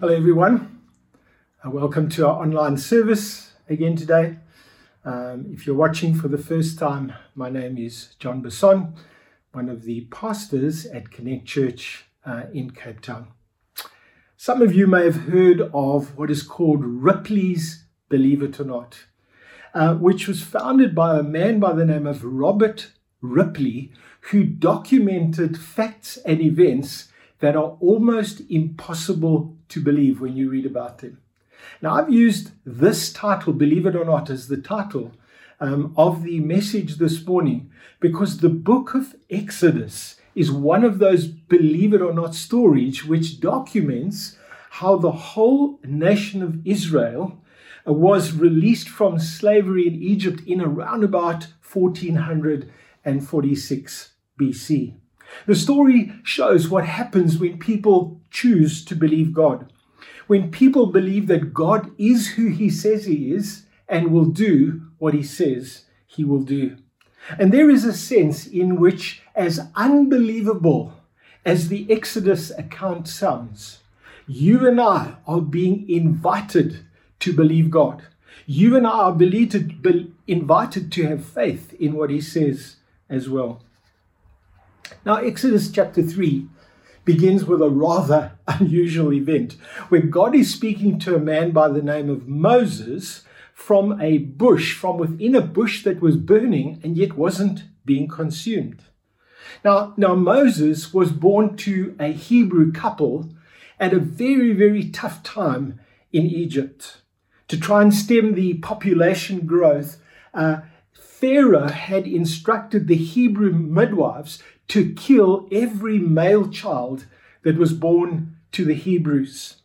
Hello, everyone. Uh, welcome to our online service again today. Um, if you're watching for the first time, my name is John Besson, one of the pastors at Connect Church uh, in Cape Town. Some of you may have heard of what is called Ripley's Believe It or Not, uh, which was founded by a man by the name of Robert Ripley, who documented facts and events that are almost impossible to believe when you read about them. Now, I've used this title, believe it or not, as the title um, of the message this morning because the book of Exodus is one of those believe it or not stories which documents how the whole nation of Israel uh, was released from slavery in Egypt in around about 1446 BC. The story shows what happens when people choose to believe God. When people believe that God is who he says he is and will do what he says he will do. And there is a sense in which, as unbelievable as the Exodus account sounds, you and I are being invited to believe God. You and I are believed, be, invited to have faith in what he says as well. Now, Exodus chapter 3 begins with a rather unusual event where God is speaking to a man by the name of Moses from a bush, from within a bush that was burning and yet wasn't being consumed. Now, now Moses was born to a Hebrew couple at a very, very tough time in Egypt. To try and stem the population growth, uh, Pharaoh had instructed the Hebrew midwives to kill every male child that was born to the Hebrews.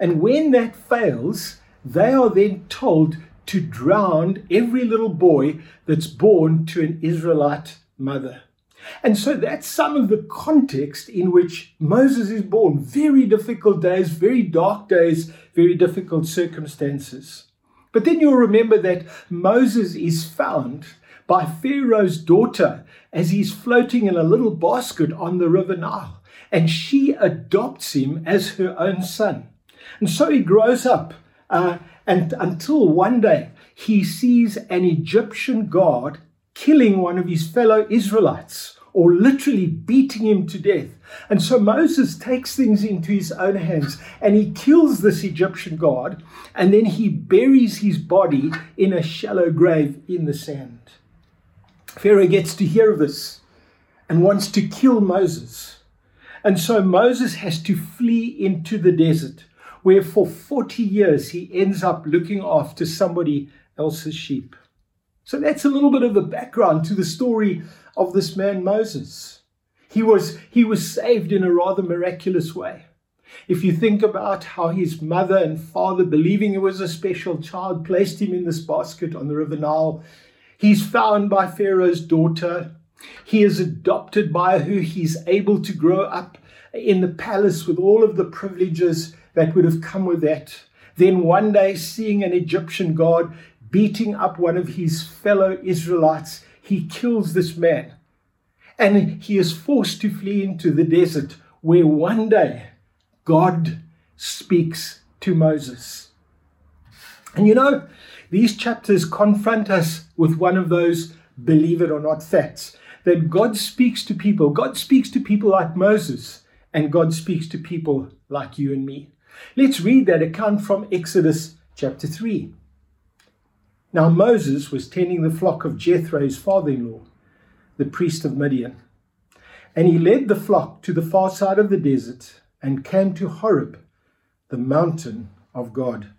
And when that fails, they are then told to drown every little boy that's born to an Israelite mother. And so that's some of the context in which Moses is born. Very difficult days, very dark days, very difficult circumstances. But then you'll remember that Moses is found by Pharaoh's daughter as he's floating in a little basket on the River Nile. And she adopts him as her own son. And so he grows up uh, and until one day he sees an Egyptian guard killing one of his fellow Israelites or literally beating him to death. And so Moses takes things into his own hands and he kills this Egyptian guard and then he buries his body in a shallow grave in the sand. Pharaoh gets to hear of this and wants to kill Moses. And so Moses has to flee into the desert, where for 40 years he ends up looking after somebody else's sheep. So that's a little bit of the background to the story of this man Moses. He was, he was saved in a rather miraculous way. If you think about how his mother and father, believing he was a special child, placed him in this basket on the River Nile, He's found by Pharaoh's daughter. He is adopted by who he's able to grow up in the palace with all of the privileges that would have come with that. Then one day, seeing an Egyptian guard beating up one of his fellow Israelites, he kills this man. And he is forced to flee into the desert, where one day God speaks to Moses. And you know, these chapters confront us with one of those believe it or not facts that God speaks to people. God speaks to people like Moses, and God speaks to people like you and me. Let's read that account from Exodus chapter 3. Now Moses was tending the flock of Jethro's father in law, the priest of Midian. And he led the flock to the far side of the desert and came to Horeb, the mountain of God.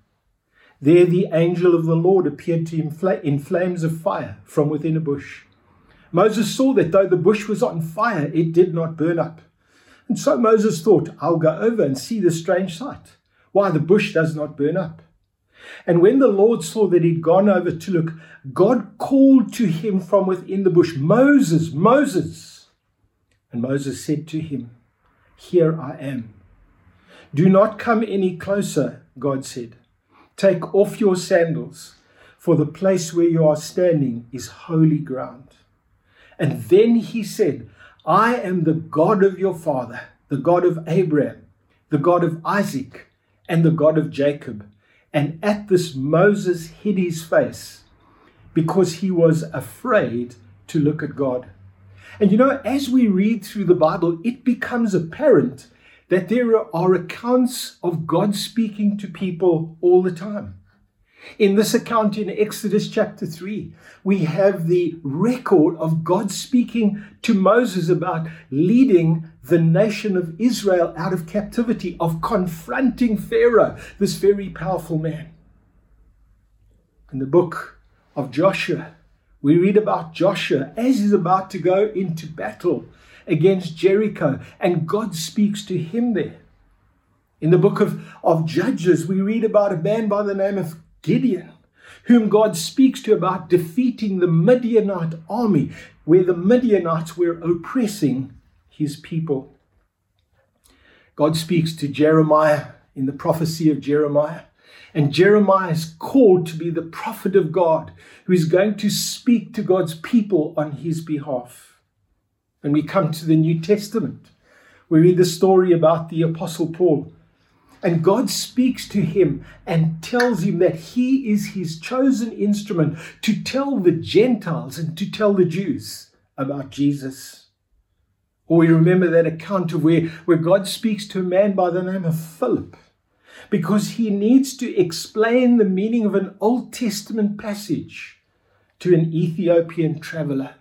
There the angel of the Lord appeared to him in flames of fire from within a bush. Moses saw that though the bush was on fire, it did not burn up. And so Moses thought, I'll go over and see the strange sight, why the bush does not burn up. And when the Lord saw that he'd gone over to look, God called to him from within the bush, Moses, Moses. And Moses said to him, Here I am. Do not come any closer, God said. Take off your sandals, for the place where you are standing is holy ground. And then he said, I am the God of your father, the God of Abraham, the God of Isaac, and the God of Jacob. And at this, Moses hid his face because he was afraid to look at God. And you know, as we read through the Bible, it becomes apparent that there are accounts of God speaking to people all the time. In this account in Exodus chapter 3, we have the record of God speaking to Moses about leading the nation of Israel out of captivity, of confronting Pharaoh, this very powerful man. In the book of Joshua, we read about Joshua as he's about to go into battle against Jericho, and God speaks to him there. In the book of, of Judges, we read about a man by the name of Gideon, whom God speaks to about defeating the Midianite army, where the Midianites were oppressing his people. God speaks to Jeremiah in the prophecy of Jeremiah. And Jeremiah is called to be the prophet of God who is going to speak to God's people on his behalf. When we come to the New Testament, we read the story about the Apostle Paul and God speaks to him and tells him that he is his chosen instrument to tell the Gentiles and to tell the Jews about Jesus. Or we remember that account of where, where God speaks to a man by the name of Philip because he needs to explain the meaning of an Old Testament passage to an Ethiopian traveler.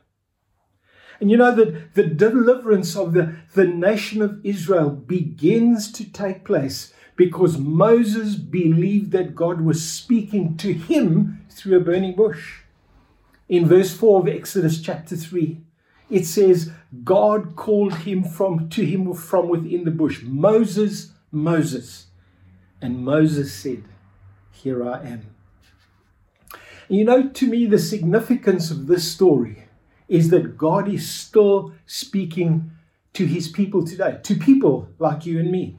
And you know that the deliverance of the, the nation of Israel begins to take place because Moses believed that God was speaking to him through a burning bush. In verse 4 of Exodus chapter 3, it says, God called him from to him from within the bush, Moses, Moses. And Moses said, Here I am. You know, to me, the significance of this story is that God is still speaking to his people today, to people like you and me.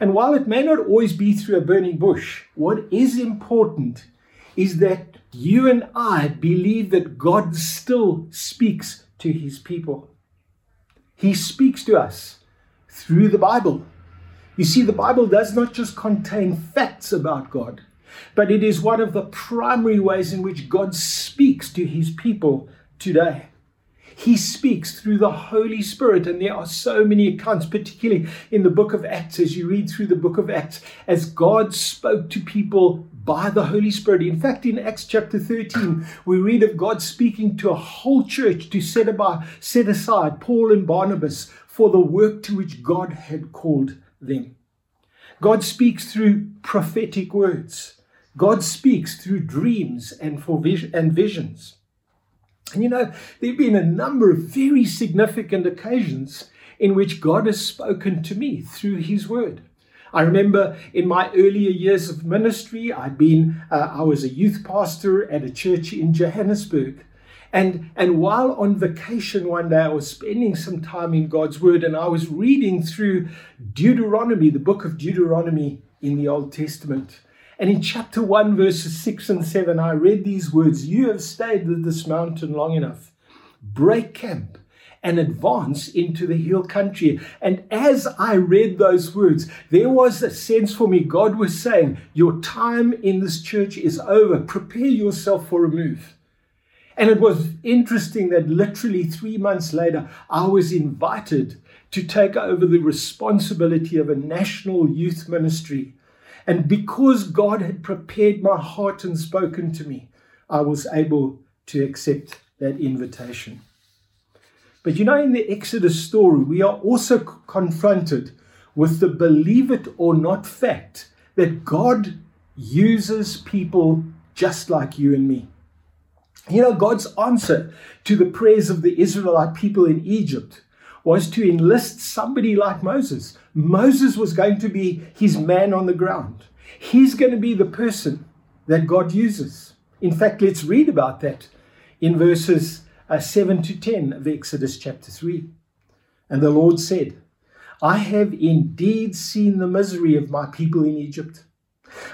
And while it may not always be through a burning bush, what is important is that you and I believe that God still speaks to his people. He speaks to us through the Bible. You see, the Bible does not just contain facts about God, but it is one of the primary ways in which God speaks to his people today. He speaks through the Holy Spirit. And there are so many accounts, particularly in the book of Acts, as you read through the book of Acts, as God spoke to people by the Holy Spirit. In fact, in Acts chapter 13, we read of God speaking to a whole church to set, about, set aside Paul and Barnabas for the work to which God had called them. God speaks through prophetic words. God speaks through dreams and, for vis- and visions. And you know, there have been a number of very significant occasions in which God has spoken to me through His Word. I remember in my earlier years of ministry, I'd been, uh, I was a youth pastor at a church in Johannesburg. And, and while on vacation one day, I was spending some time in God's Word and I was reading through Deuteronomy, the book of Deuteronomy in the Old Testament. And in chapter 1, verses 6 and 7, I read these words You have stayed with this mountain long enough. Break camp and advance into the hill country. And as I read those words, there was a sense for me God was saying, Your time in this church is over. Prepare yourself for a move. And it was interesting that literally three months later, I was invited to take over the responsibility of a national youth ministry and because God had prepared my heart and spoken to me, I was able to accept that invitation. But you know, in the Exodus story, we are also confronted with the believe it or not fact that God uses people just like you and me. You know, God's answer to the prayers of the Israelite people in Egypt was to enlist somebody like Moses. Moses was going to be his man on the ground. He's going to be the person that God uses. In fact, let's read about that in verses uh, 7 to 10 of Exodus chapter 3. And the Lord said, I have indeed seen the misery of my people in Egypt.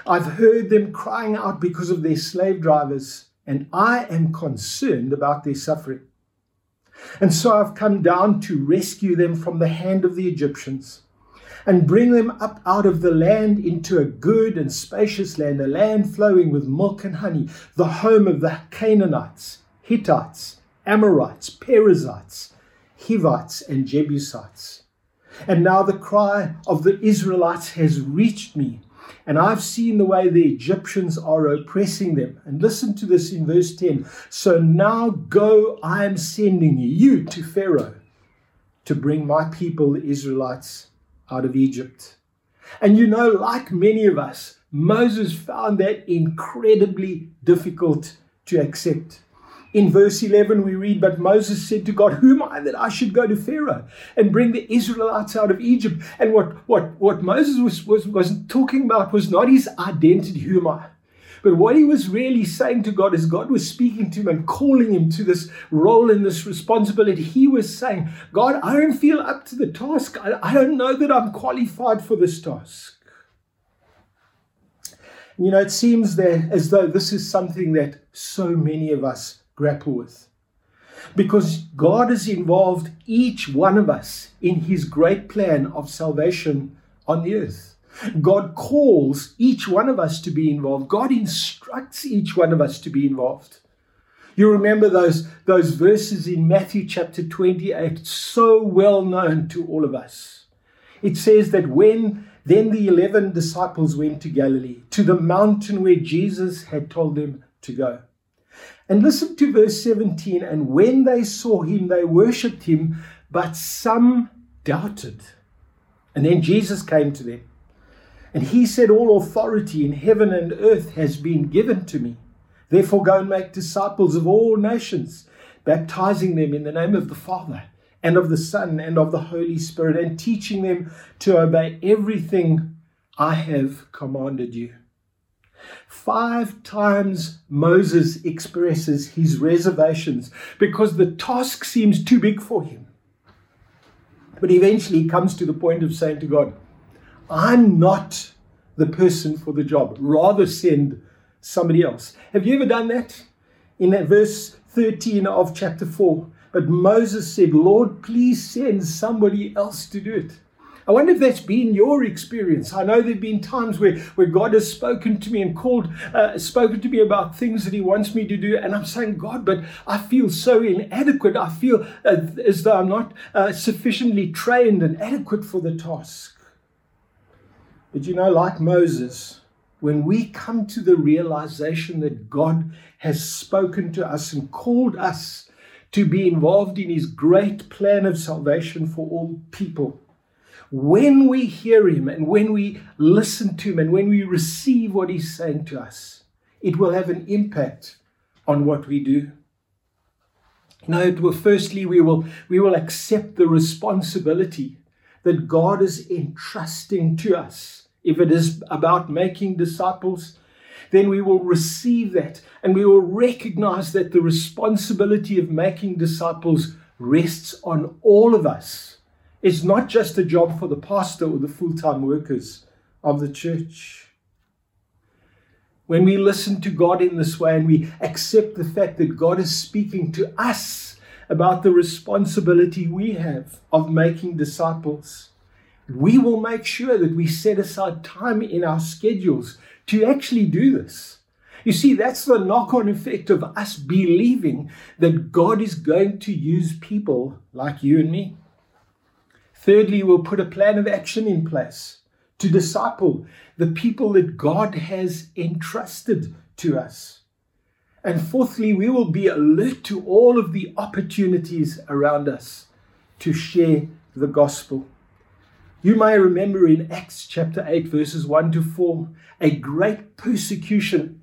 I've heard them crying out because of their slave drivers, and I am concerned about their suffering. And so I've come down to rescue them from the hand of the Egyptians. and bring them up out of the land into a good and spacious land, a land flowing with milk and honey, the home of the Canaanites, Hittites, Amorites, Perizzites, Hivites, and Jebusites. And now the cry of the Israelites has reached me, and I've seen the way the Egyptians are oppressing them. And listen to this in verse 10. So now go, I am sending you to Pharaoh to bring my people, the Israelites, out of Egypt. And you know, like many of us, Moses found that incredibly difficult to accept. In verse 11, we read, But Moses said to God, Who am I that I should go to Pharaoh and bring the Israelites out of Egypt? And what, what, what Moses was, was, was talking about was not his identity, who am I? But what he was really saying to God is God was speaking to him and calling him to this role and this responsibility. He was saying, God, I don't feel up to the task. I, I don't know that I'm qualified for this task. You know, it seems that as though this is something that so many of us grapple with. Because God has involved each one of us in his great plan of salvation on the earth. God calls each one of us to be involved. God instructs each one of us to be involved. You remember those, those verses in Matthew chapter 28, so well known to all of us. It says that when then the 11 disciples went to Galilee, to the mountain where Jesus had told them to go. And listen to verse 17. And when they saw him, they worshipped him, but some doubted. And then Jesus came to them. And he said, All authority in heaven and earth has been given to me. Therefore, go and make disciples of all nations, baptizing them in the name of the Father and of the Son and of the Holy Spirit, and teaching them to obey everything I have commanded you. Five times Moses expresses his reservations because the task seems too big for him. But eventually he comes to the point of saying to God, I'm not the person for the job. Rather send somebody else. Have you ever done that? In that verse 13 of chapter 4. But Moses said, Lord, please send somebody else to do it. I wonder if that's been your experience. I know there have been times where, where God has spoken to me and called, uh, spoken to me about things that He wants me to do, and I'm saying, God, but I feel so inadequate. I feel uh, as though I'm not uh, sufficiently trained and adequate for the task. But you know, like Moses, when we come to the realization that God has spoken to us and called us to be involved in his great plan of salvation for all people, when we hear him and when we listen to him and when we receive what he's saying to us, it will have an impact on what we do. Now, it will firstly we will we will accept the responsibility that God is entrusting to us if it is about making disciples, then we will receive that and we will recognize that the responsibility of making disciples rests on all of us. It's not just a job for the pastor or the full time workers of the church. When we listen to God in this way and we accept the fact that God is speaking to us about the responsibility we have of making disciples, we will make sure that we set aside time in our schedules to actually do this. You see, that's the knock on effect of us believing that God is going to use people like you and me. Thirdly, we'll put a plan of action in place to disciple the people that God has entrusted to us. And fourthly, we will be alert to all of the opportunities around us to share the gospel. You may remember in Acts chapter 8, verses 1 to 4, a great persecution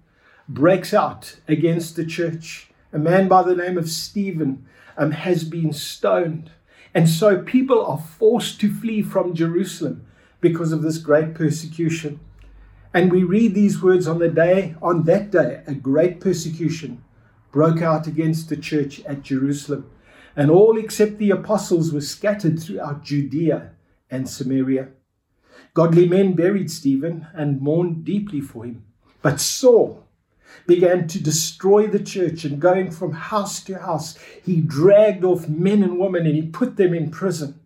breaks out against the church. A man by the name of Stephen um, has been stoned. And so people are forced to flee from Jerusalem because of this great persecution. And we read these words on the day, on that day, a great persecution broke out against the church at Jerusalem. And all except the apostles were scattered throughout Judea and Samaria. Godly men buried Stephen and mourned deeply for him. But Saul began to destroy the church and going from house to house, he dragged off men and women and he put them in prison.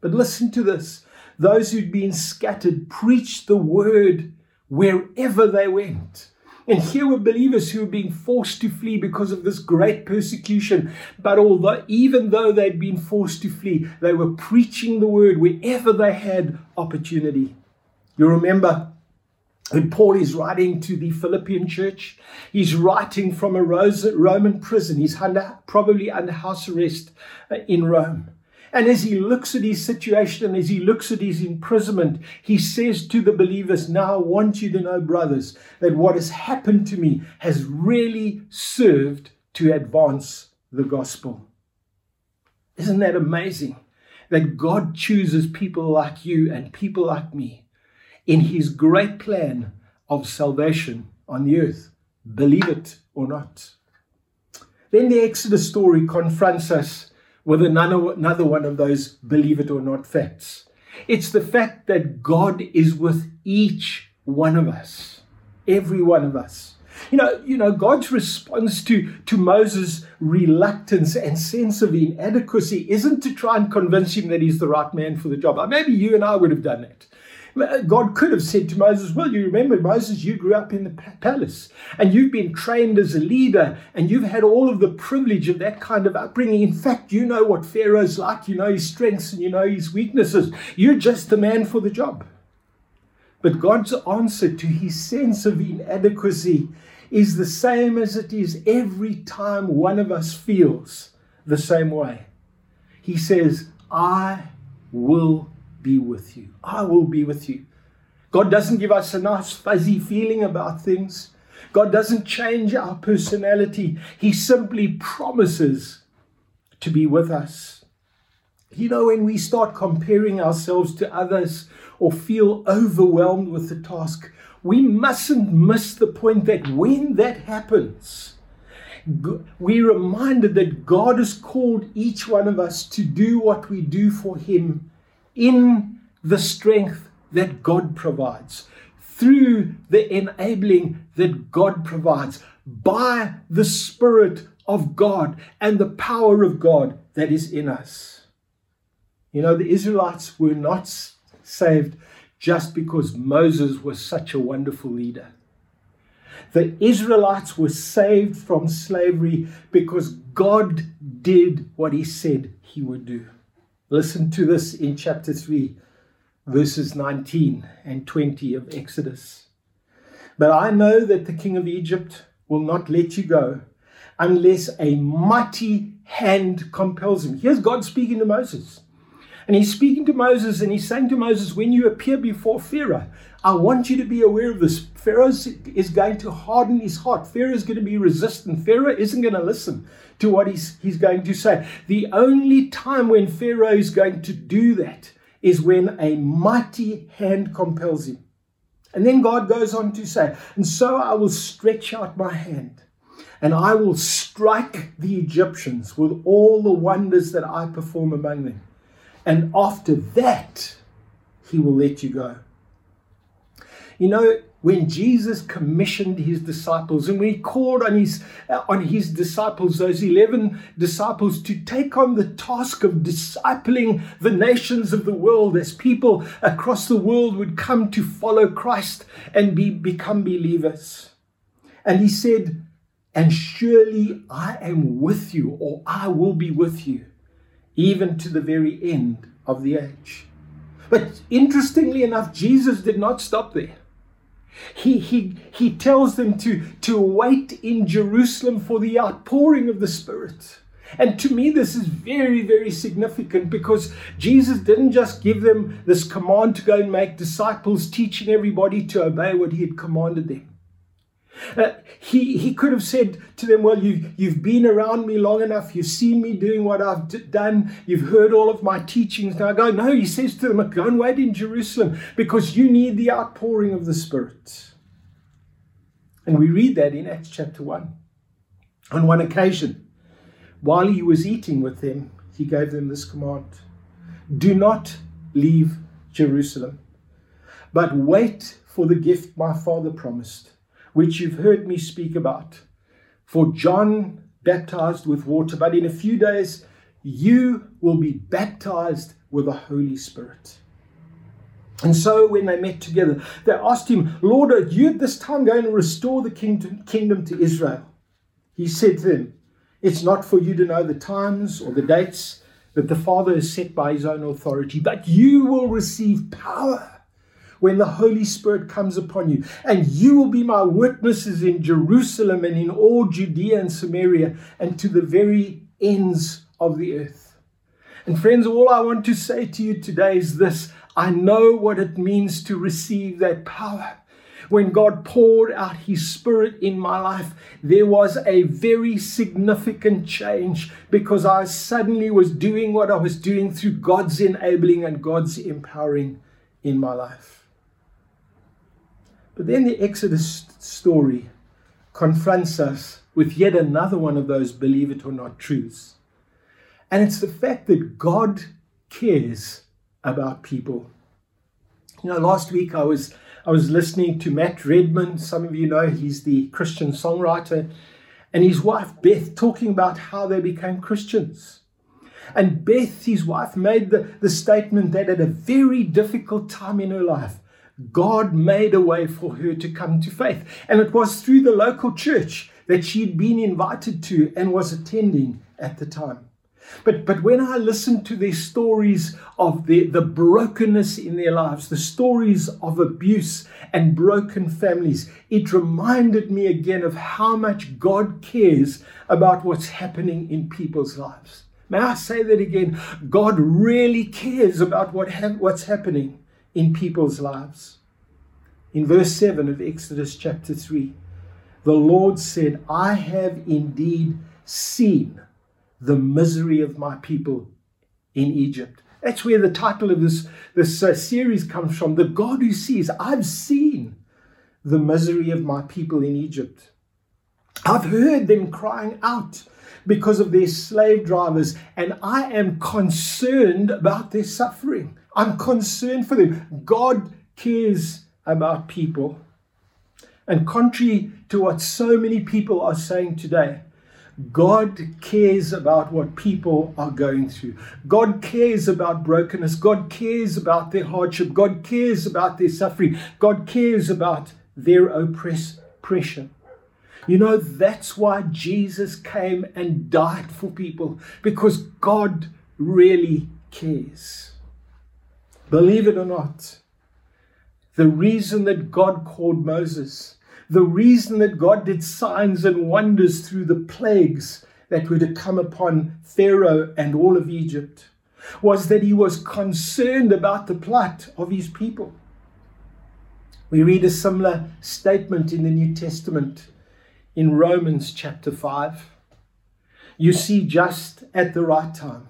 But listen to this those who'd been scattered preached the word wherever they went. And here were believers who were being forced to flee because of this great persecution. But although, even though they'd been forced to flee, they were preaching the word wherever they had opportunity. You remember when Paul is writing to the Philippian church, he's writing from a Roman prison. He's under, probably under house arrest uh, in Rome. And as he looks at his situation, and as he looks at his imprisonment, he says to the believers, Now I want you to know, brothers, that what has happened to me has really served to advance the gospel. Isn't that amazing? That God chooses people like you and people like me in his great plan of salvation on the earth. Believe it or not. Then the Exodus story confronts us with another one of those believe it or not facts. It's the fact that God is with each one of us, every one of us. You know, you know, God's response to, to Moses' reluctance and sense of inadequacy isn't to try and convince him that he's the right man for the job. Maybe you and I would have done that. God could have said to Moses, Well, you remember, Moses, you grew up in the palace and you've been trained as a leader and you've had all of the privilege of that kind of upbringing. In fact, you know what Pharaoh's like, you know his strengths and you know his weaknesses. You're just the man for the job. But God's answer to his sense of inadequacy is the same as it is every time one of us feels the same way. He says, I will be with you. I will be with you. God doesn't give us a nice fuzzy feeling about things. God doesn't change our personality. He simply promises to be with us. You know, when we start comparing ourselves to others or feel overwhelmed with the task, we mustn't miss the point that when that happens, we're reminded that God has called each one of us to do what we do for Him in the strength that God provides, through the enabling that God provides, by the Spirit of God and the power of God that is in us. You know, the Israelites were not saved just because Moses was such a wonderful leader. The Israelites were saved from slavery because God did what he said he would do. Listen to this in chapter 3, verses 19 and 20 of Exodus. But I know that the king of Egypt will not let you go unless a mighty hand compels him. Here's God speaking to Moses. And he's speaking to Moses and he's saying to Moses, when you appear before Pharaoh, I want you to be aware of this. Pharaoh is going to harden his heart. Pharaoh is going to be resistant. Pharaoh isn't going to listen to what he's, he's going to say. The only time when Pharaoh is going to do that is when a mighty hand compels him. And then God goes on to say, And so I will stretch out my hand, and I will strike the Egyptians with all the wonders that I perform among them. And after that, he will let you go. You know, when Jesus commissioned his disciples and when he called on his, uh, on his disciples, those 11 disciples, to take on the task of discipling the nations of the world as people across the world would come to follow Christ and be, become believers. And he said, And surely I am with you, or I will be with you, even to the very end of the age. But interestingly enough, Jesus did not stop there. He, he, he tells them to, to wait in Jerusalem for the outpouring of the Spirit. And to me, this is very, very significant because Jesus didn't just give them this command to go and make disciples, teaching everybody to obey what he had commanded them. Uh, he, he could have said to them, Well, you've, you've been around me long enough. You've seen me doing what I've d- done. You've heard all of my teachings. Now go. No, he says to them, Go and wait in Jerusalem because you need the outpouring of the Spirit. And we read that in Acts chapter 1. On one occasion, while he was eating with them, he gave them this command Do not leave Jerusalem, but wait for the gift my father promised which you've heard me speak about. For John baptized with water, but in a few days you will be baptized with the Holy Spirit. And so when they met together, they asked him, Lord, are you at this time going to restore the kingdom, kingdom to Israel? He said to them, It's not for you to know the times or the dates that the Father has set by his own authority, but you will receive power when the Holy Spirit comes upon you, and you will be my witnesses in Jerusalem and in all Judea and Samaria and to the very ends of the earth. And friends, all I want to say to you today is this I know what it means to receive that power. When God poured out His Spirit in my life, there was a very significant change because I suddenly was doing what I was doing through God's enabling and God's empowering in my life. But then the Exodus story confronts us with yet another one of those believe it or not truths. And it's the fact that God cares about people. You know, last week I was I was listening to Matt Redman. Some of you know he's the Christian songwriter, and his wife Beth talking about how they became Christians. And Beth, his wife, made the, the statement that at a very difficult time in her life, God made a way for her to come to faith. And it was through the local church that she'd been invited to and was attending at the time. But, but when I listened to their stories of the, the brokenness in their lives, the stories of abuse and broken families, it reminded me again of how much God cares about what's happening in people's lives. May I say that again? God really cares about what ha- what's happening in people's lives. In verse 7 of Exodus chapter 3, the Lord said, I have indeed seen the misery of my people in Egypt. That's where the title of this, this uh, series comes from. The God who sees. I've seen the misery of my people in Egypt. I've heard them crying out because of their slave drivers, and I am concerned about their suffering. I'm concerned for them. God cares about people. And contrary to what so many people are saying today, God cares about what people are going through. God cares about brokenness. God cares about their hardship. God cares about their suffering. God cares about their oppression. You know, that's why Jesus came and died for people, because God really cares. Believe it or not, the reason that God called Moses the reason that God did signs and wonders through the plagues that were to come upon Pharaoh and all of Egypt was that he was concerned about the plight of his people. We read a similar statement in the New Testament in Romans chapter 5. You see, just at the right time,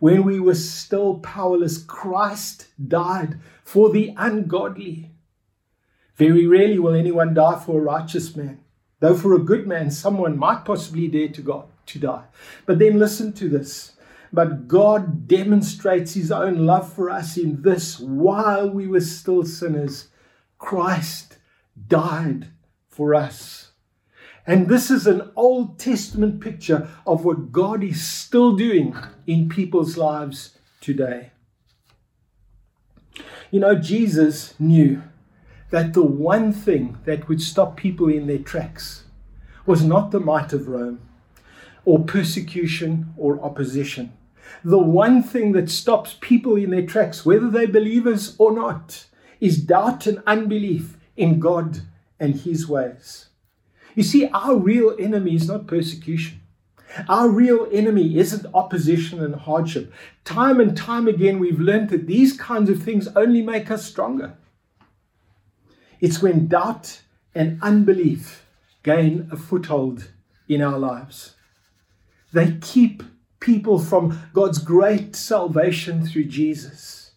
when we were still powerless, Christ died for the ungodly. Very rarely will anyone die for a righteous man, though for a good man, someone might possibly dare to, God, to die. But then listen to this. But God demonstrates his own love for us in this while we were still sinners, Christ died for us. And this is an Old Testament picture of what God is still doing in people's lives today. You know, Jesus knew that the one thing that would stop people in their tracks was not the might of Rome or persecution or opposition. The one thing that stops people in their tracks, whether they're believers or not, is doubt and unbelief in God and His ways. You see, our real enemy is not persecution. Our real enemy isn't opposition and hardship. Time and time again, we've learned that these kinds of things only make us stronger. It's when doubt and unbelief gain a foothold in our lives. They keep people from God's great salvation through Jesus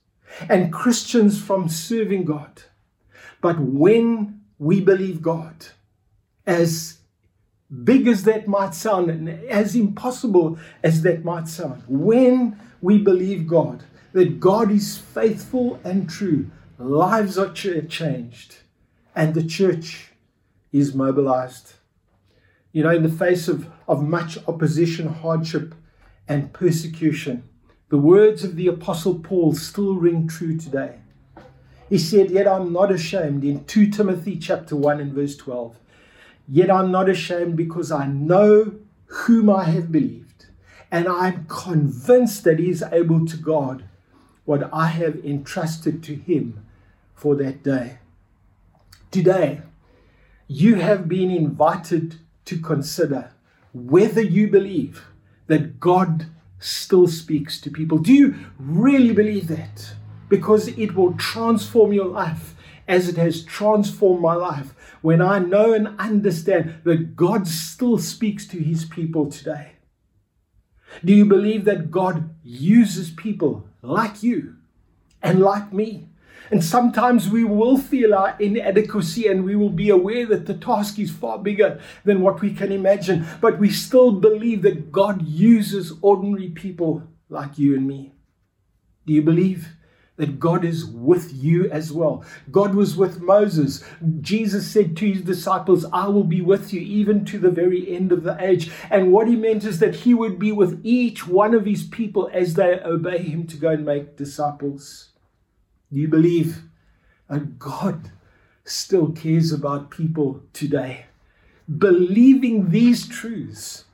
and Christians from serving God. But when we believe God, as big as that might sound and as impossible as that might sound, when we believe God, that God is faithful and true, lives are changed and the church is mobilized. You know, in the face of, of much opposition, hardship, and persecution, the words of the Apostle Paul still ring true today. He said, Yet I'm not ashamed in 2 Timothy chapter 1 and verse 12. Yet I'm not ashamed because I know whom I have believed, and I'm convinced that he is able to guard what I have entrusted to him for that day. Today, you have been invited to consider whether you believe that God still speaks to people. Do you really believe that? Because it will transform your life as it has transformed my life when I know and understand that God still speaks to his people today. Do you believe that God uses people like you and like me and sometimes we will feel our inadequacy and we will be aware that the task is far bigger than what we can imagine. But we still believe that God uses ordinary people like you and me. Do you believe? That God is with you as well. God was with Moses. Jesus said to his disciples, I will be with you even to the very end of the age. And what he meant is that he would be with each one of his people as they obey him to go and make disciples. Do you believe that God still cares about people today? Believing these truths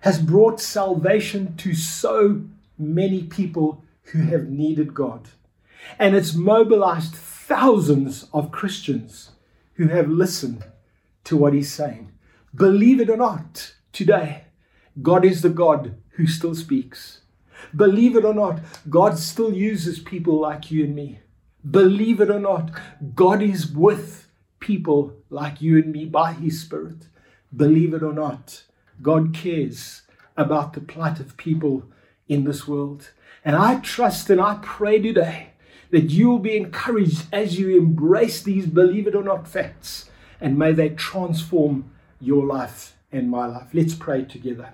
has brought salvation to so many people who have needed God. And it's mobilized thousands of Christians who have listened to what he's saying. Believe it or not, today, God is the God who still speaks. Believe it or not, God still uses people like you and me. Believe it or not, God is with people like you and me by His Spirit. Believe it or not, God cares about the plight of people in this world. And I trust and I pray today that you will be encouraged as you embrace these believe it or not facts, and may they transform your life and my life. Let's pray together.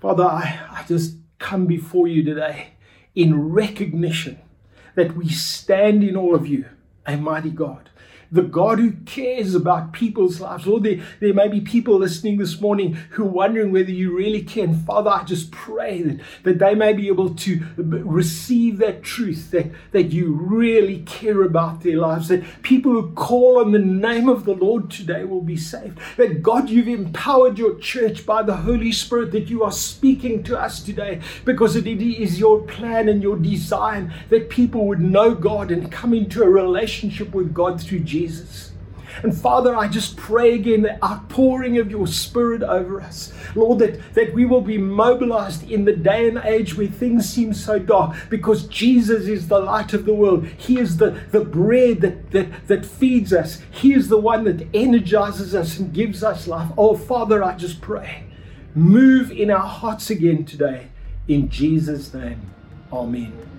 Father, I, I just come before you today in recognition that we stand in awe of you, a mighty God the God who cares about people's lives. Lord, there, there may be people listening this morning who are wondering whether you really can. Father, I just pray that, that they may be able to receive that truth, that, that you really care about their lives, that people who call on the name of the Lord today will be saved. That God, you've empowered your church by the Holy Spirit, that you are speaking to us today because it is your plan and your design that people would know God and come into a relationship with God through Jesus. Jesus. And Father, I just pray again the outpouring of your Spirit over us. Lord, that, that we will be mobilized in the day and age where things seem so dark because Jesus is the light of the world. He is the, the bread that, that, that feeds us, He is the one that energizes us and gives us life. Oh, Father, I just pray. Move in our hearts again today. In Jesus' name, Amen.